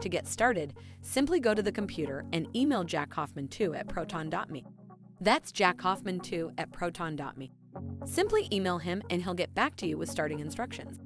To get started, simply go to the computer and email Jack Hoffman2 at proton.me. That's Jack Hoffman2 at proton.me. Simply email him and he'll get back to you with starting instructions.